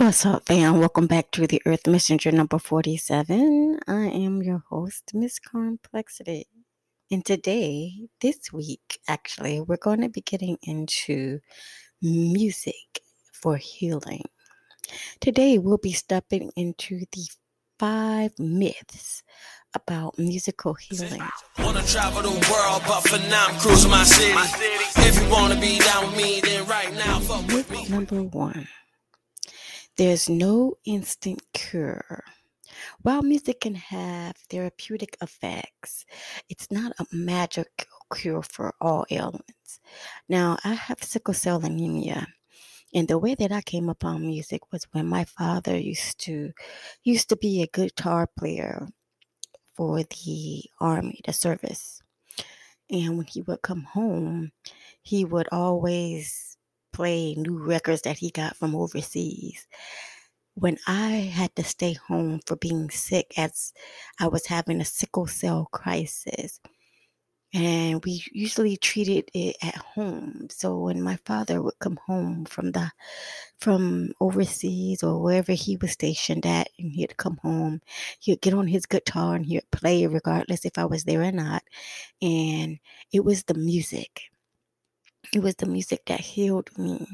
What's up, fam? Welcome back to the Earth Messenger number 47. I am your host, Miss Complexity. And today, this week, actually, we're going to be getting into music for healing. Today, we'll be stepping into the five myths about musical healing. Wanna travel the world, but for now I'm cruising my city. If you wanna be down with me, then right now, fuck with me. Number one. There's no instant cure. While music can have therapeutic effects, it's not a magic cure for all ailments. Now, I have sickle cell anemia. And the way that I came upon music was when my father used to used to be a guitar player for the army, the service. And when he would come home, he would always play new records that he got from overseas. When I had to stay home for being sick as I was having a sickle cell crisis, and we usually treated it at home. So when my father would come home from the from overseas or wherever he was stationed at and he'd come home he'd get on his guitar and he'd play regardless if i was there or not. And it was the music it was the music that healed me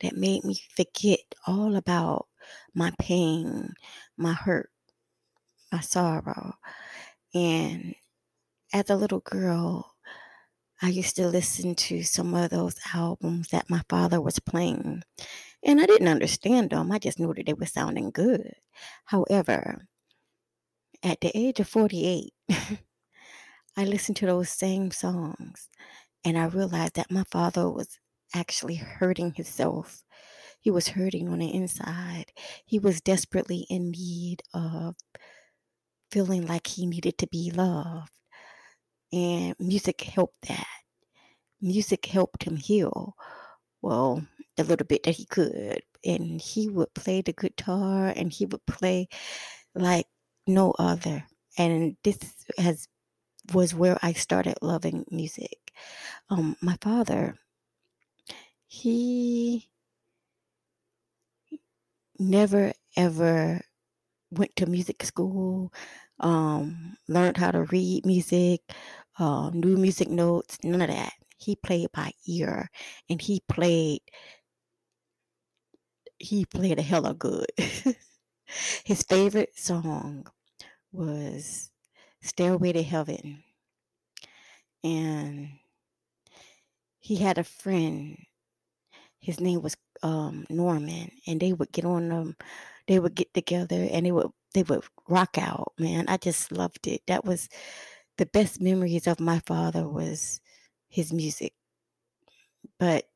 that made me forget all about my pain my hurt my sorrow and as a little girl, I used to listen to some of those albums that my father was playing. And I didn't understand them. I just knew that they were sounding good. However, at the age of 48, I listened to those same songs and I realized that my father was actually hurting himself. He was hurting on the inside. He was desperately in need of feeling like he needed to be loved. And music helped that. Music helped him heal. Well, the little bit that he could. And he would play the guitar and he would play like no other. And this has was where I started loving music. Um, my father, he never ever went to music school, um, learned how to read music, uh, new music notes, none of that. He played by ear, and he played. He played a hella good. His favorite song was "Stairway to Heaven," and he had a friend. His name was um, Norman, and they would get on them. They would get together, and they would they would rock out. Man, I just loved it. That was the best memories of my father was his music. But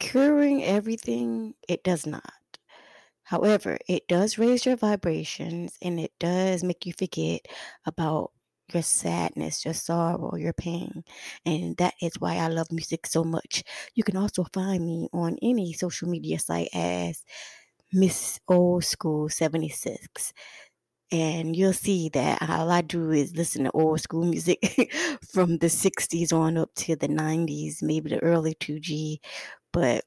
curing everything, it does not. However, it does raise your vibrations and it does make you forget about your sadness, your sorrow, your pain. And that is why I love music so much. You can also find me on any social media site as Miss Old School 76 and you'll see that all I do is listen to old school music from the 60s on up to the 90s, maybe the early 2G. But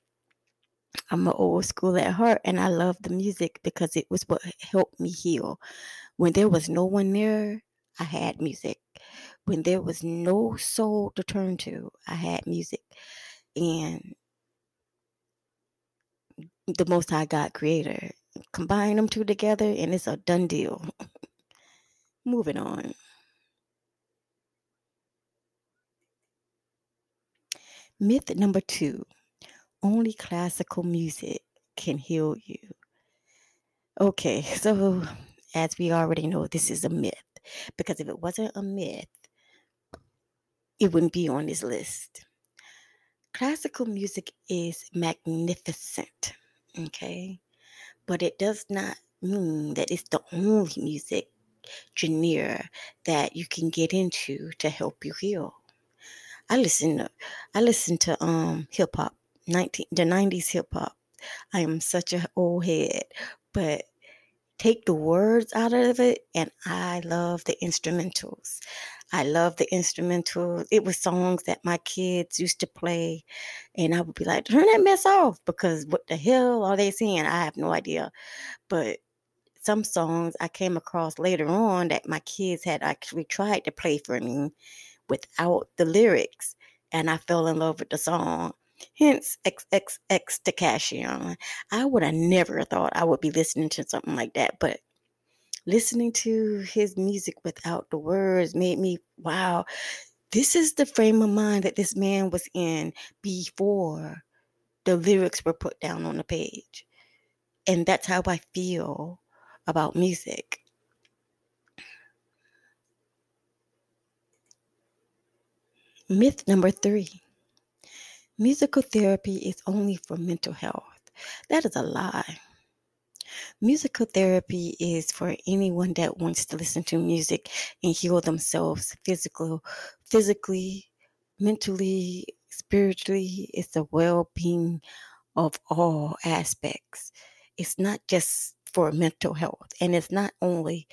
I'm an old school at heart and I love the music because it was what helped me heal. When there was no one there, I had music. When there was no soul to turn to, I had music. And the most High God creator combine them two together and it's a done deal. Moving on. Myth number two only classical music can heal you. Okay, so as we already know, this is a myth because if it wasn't a myth, it wouldn't be on this list. Classical music is magnificent, okay? but it does not mean that it's the only music genre that you can get into to help you heal. I listen to I listen to um hip hop, 19 the 90s hip hop. I am such an old head, but take the words out of it, and I love the instrumentals. I love the instrumentals. It was songs that my kids used to play, and I would be like, turn that mess off because what the hell are they saying? I have no idea. But some songs I came across later on that my kids had actually tried to play for me without the lyrics, and I fell in love with the song. Hence, XXX Tekashi. I would have never thought I would be listening to something like that, but listening to his music without the words made me, wow, this is the frame of mind that this man was in before the lyrics were put down on the page. And that's how I feel about music. Myth number three musical therapy is only for mental health. That is a lie. Musical therapy is for anyone that wants to listen to music and heal themselves physically, physically, mentally, spiritually. It's the well-being of all aspects. It's not just for mental health, and it's not only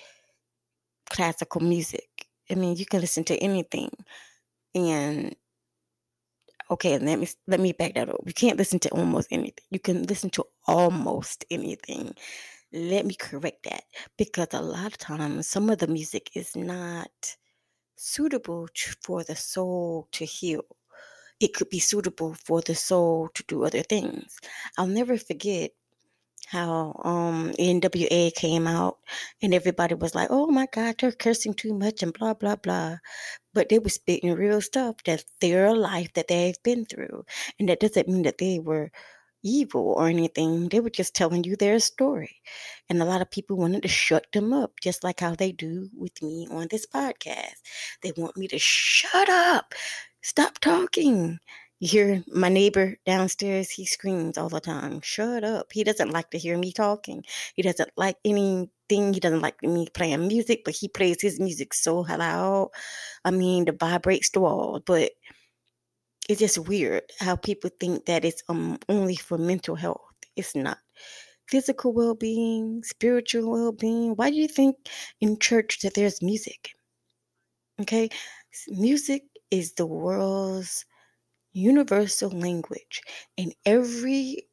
classical music. I mean, you can listen to anything, and okay, let me let me back that up. You can't listen to almost anything. You can listen to almost anything. Let me correct that because a lot of times some of the music is not suitable for the soul to heal. It could be suitable for the soul to do other things. I'll never forget how um NWA came out and everybody was like, "Oh my God, they're cursing too much" and blah blah blah. But they were spitting real stuff that's their life that they've been through, and that doesn't mean that they were evil or anything. They were just telling you their story, and a lot of people wanted to shut them up, just like how they do with me on this podcast. They want me to shut up, stop talking. You hear my neighbor downstairs, he screams all the time, shut up. He doesn't like to hear me talking. He doesn't like anything. He doesn't like me playing music, but he plays his music so loud. I mean, it vibrates the walls, but it's just weird how people think that it's um only for mental health. It's not. Physical well being, spiritual well being. Why do you think in church that there's music? Okay, music is the world's universal language, and every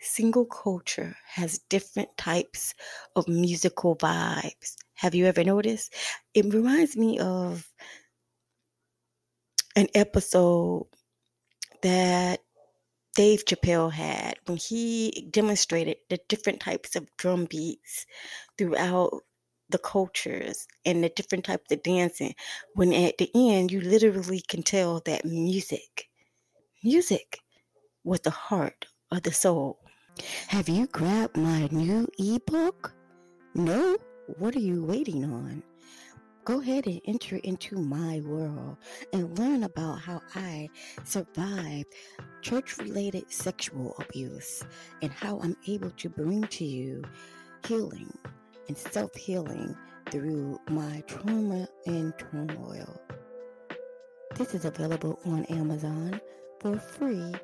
single culture has different types of musical vibes. Have you ever noticed? It reminds me of an episode that Dave Chappelle had when he demonstrated the different types of drum beats throughout the cultures and the different types of dancing when at the end you literally can tell that music music was the heart of the soul. Have you grabbed my new ebook? No? What are you waiting on? Go ahead and enter into my world and learn about how I survived church related sexual abuse and how I'm able to bring to you healing and self healing through my trauma and turmoil. This is available on Amazon for free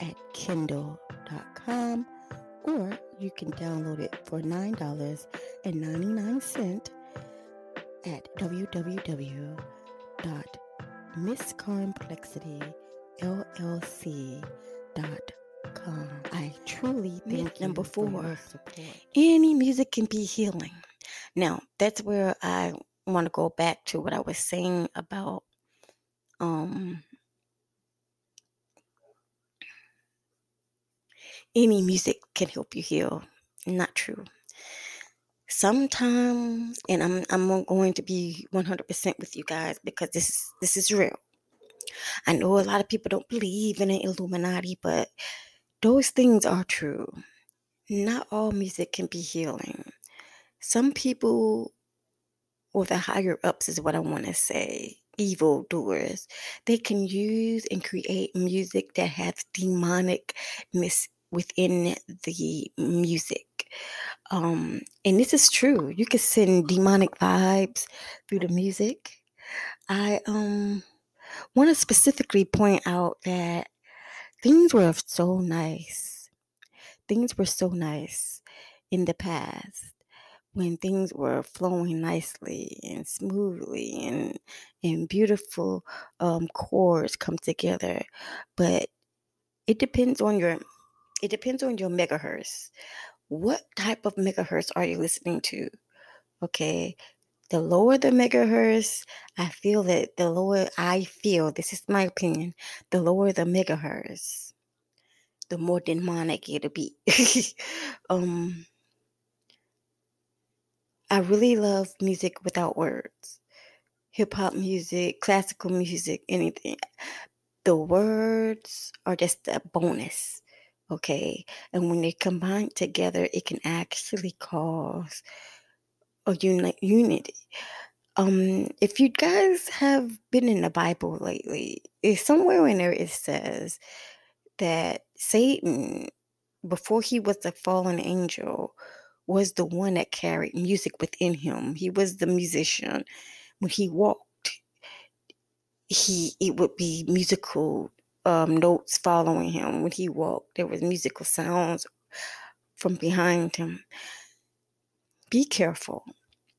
at kindle.com or you can download it for $9.99 at www.misscomplexityllc.com. I truly think number four, any music can be healing. Now, that's where I want to go back to what I was saying about um any music can help you heal. Not true. Sometimes, and I'm I'm going to be 100% with you guys because this is this is real. I know a lot of people don't believe in the Illuminati, but those things are true. Not all music can be healing. Some people, or the higher ups, is what I want to say, evil doers, they can use and create music that has demonicness within the music. Um, and this is true. You can send demonic vibes through the music. I um want to specifically point out that things were so nice. Things were so nice in the past when things were flowing nicely and smoothly and and beautiful um, chords come together but it depends on your it depends on your megahertz what type of megahertz are you listening to okay the lower the megahertz i feel that the lower i feel this is my opinion the lower the megahertz the more demonic it'll be um I really love music without words. Hip hop music, classical music, anything. The words are just a bonus. Okay. And when they combine together, it can actually cause uni- unity. Um, if you guys have been in the Bible lately, it's somewhere in there it says that Satan, before he was a fallen angel, was the one that carried music within him. He was the musician. When he walked, he it would be musical um, notes following him. When he walked, there was musical sounds from behind him. Be careful.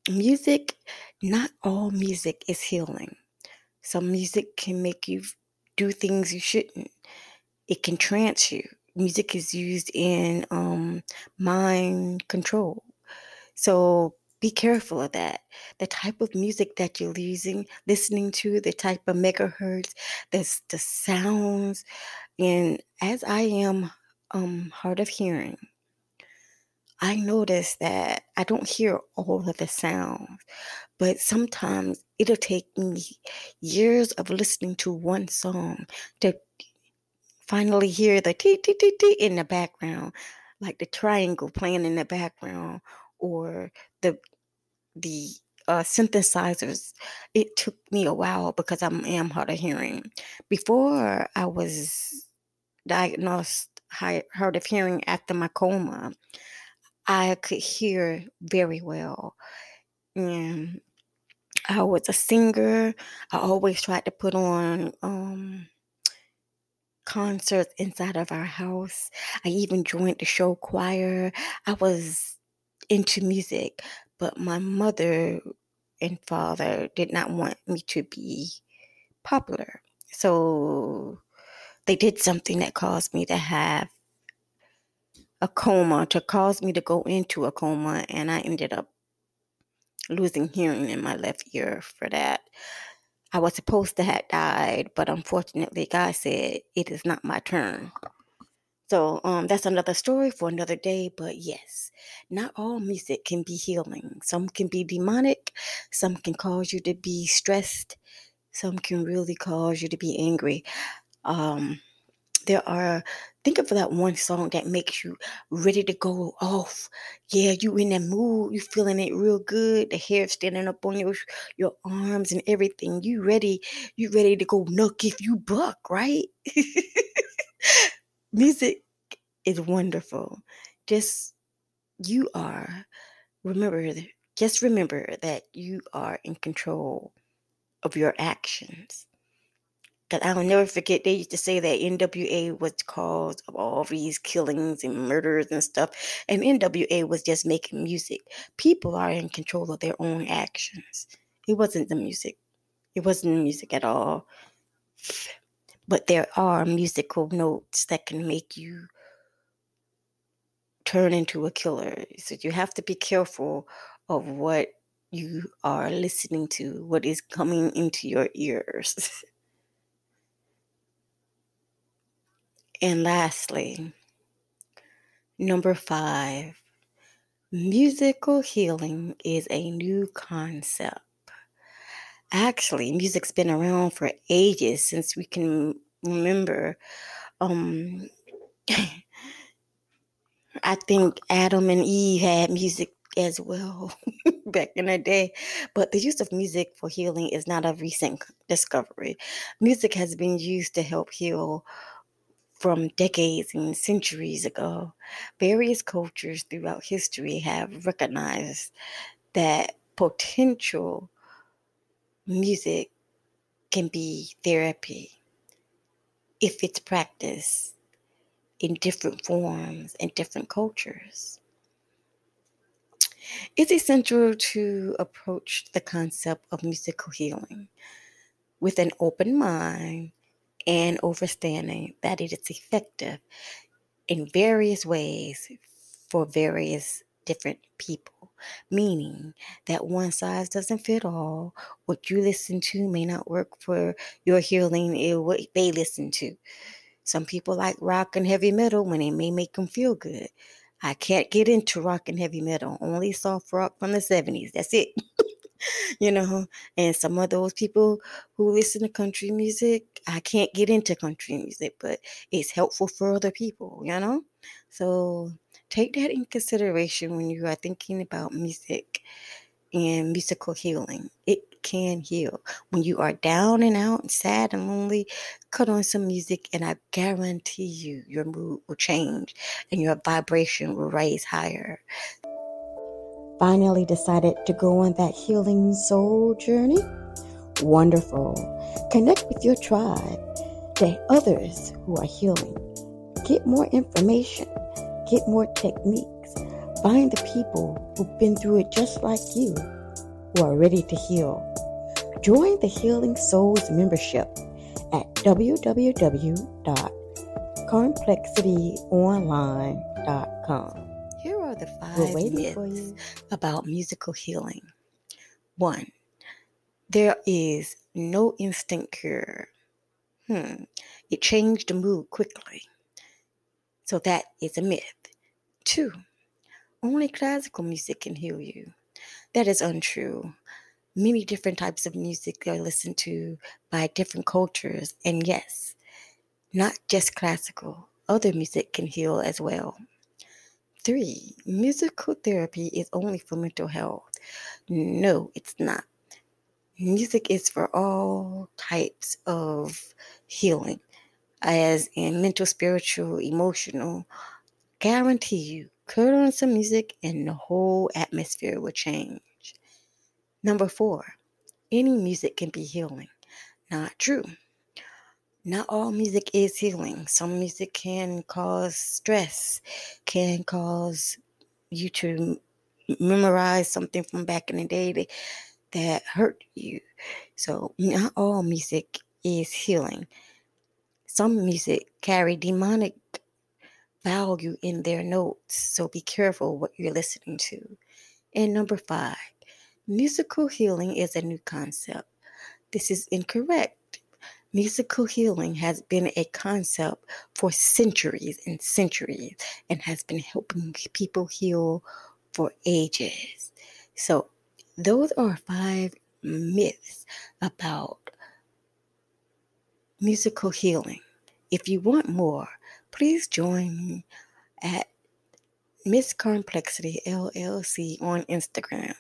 Music, not all music is healing. Some music can make you do things you shouldn't. It can trance you music is used in um, mind control. So be careful of that. The type of music that you're using, listening to, the type of megahertz, the, the sounds. And as I am um, hard of hearing, I notice that I don't hear all of the sounds, but sometimes it'll take me years of listening to one song to finally hear the t t t t in the background, like the triangle playing in the background, or the the uh, synthesizers. It took me a while because I am hard of hearing. Before I was diagnosed hard of hearing after my coma, I could hear very well. And I was a singer. I always tried to put on um, concerts inside of our house. I even joined the show choir. I was into music, but my mother and father did not want me to be popular. So they did something that caused me to have a coma, to cause me to go into a coma, and I ended up losing hearing in my left ear for that. I was supposed to have died, but unfortunately, God said it is not my turn. So um, that's another story for another day. But yes, not all music can be healing. Some can be demonic. Some can cause you to be stressed. Some can really cause you to be angry. Um, there are think of that one song that makes you ready to go off. Yeah you in that mood you feeling it real good the hair standing up on your your arms and everything you ready you ready to go nuck if you buck right? Music is wonderful. Just you are remember just remember that you are in control of your actions Cause I'll never forget they used to say that NWA was cause of all these killings and murders and stuff. And NWA was just making music. People are in control of their own actions. It wasn't the music. It wasn't the music at all. But there are musical notes that can make you turn into a killer. So you have to be careful of what you are listening to, what is coming into your ears. And lastly, number five, musical healing is a new concept. Actually, music's been around for ages since we can remember. Um, I think Adam and Eve had music as well back in the day. But the use of music for healing is not a recent discovery. Music has been used to help heal from decades and centuries ago, various cultures throughout history have recognized that potential music can be therapy if it's practiced in different forms and different cultures. It's essential to approach the concept of musical healing with an open mind and understanding that it is effective in various ways for various different people, meaning that one size doesn't fit all. What you listen to may not work for your healing, in what they listen to. Some people like rock and heavy metal when it may make them feel good. I can't get into rock and heavy metal, only soft rock from the 70s. That's it. you know, and some of those people who listen to country music, I can't get into country music, but it's helpful for other people, you know? So take that in consideration when you are thinking about music and musical healing. It can heal. When you are down and out and sad and lonely, cut on some music, and I guarantee you your mood will change and your vibration will rise higher. Finally, decided to go on that healing soul journey? Wonderful. Connect with your tribe, the others who are healing. Get more information, get more techniques. Find the people who've been through it just like you, who are ready to heal. Join the Healing Souls membership at www.complexityonline.com. Are the five myths about musical healing. One, there is no instant cure. Hmm, it changed the mood quickly. So that is a myth. Two, only classical music can heal you. That is untrue. Many different types of music are listened to by different cultures, and yes, not just classical, other music can heal as well. Three, musical therapy is only for mental health. No, it's not. Music is for all types of healing, as in mental, spiritual, emotional. Guarantee you, cut on some music and the whole atmosphere will change. Number four, any music can be healing. Not true. Not all music is healing. Some music can cause stress, can cause you to memorize something from back in the day that that hurt you. So, not all music is healing. Some music carry demonic value in their notes, so be careful what you're listening to. And number five, musical healing is a new concept. This is incorrect. Musical healing has been a concept for centuries and centuries and has been helping people heal for ages. So, those are five myths about musical healing. If you want more, please join me at Miss Complexity LLC on Instagram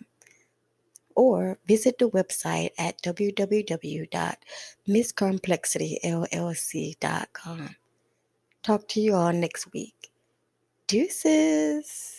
or visit the website at www.misscomplexityllc.com. Talk to you all next week. Deuces.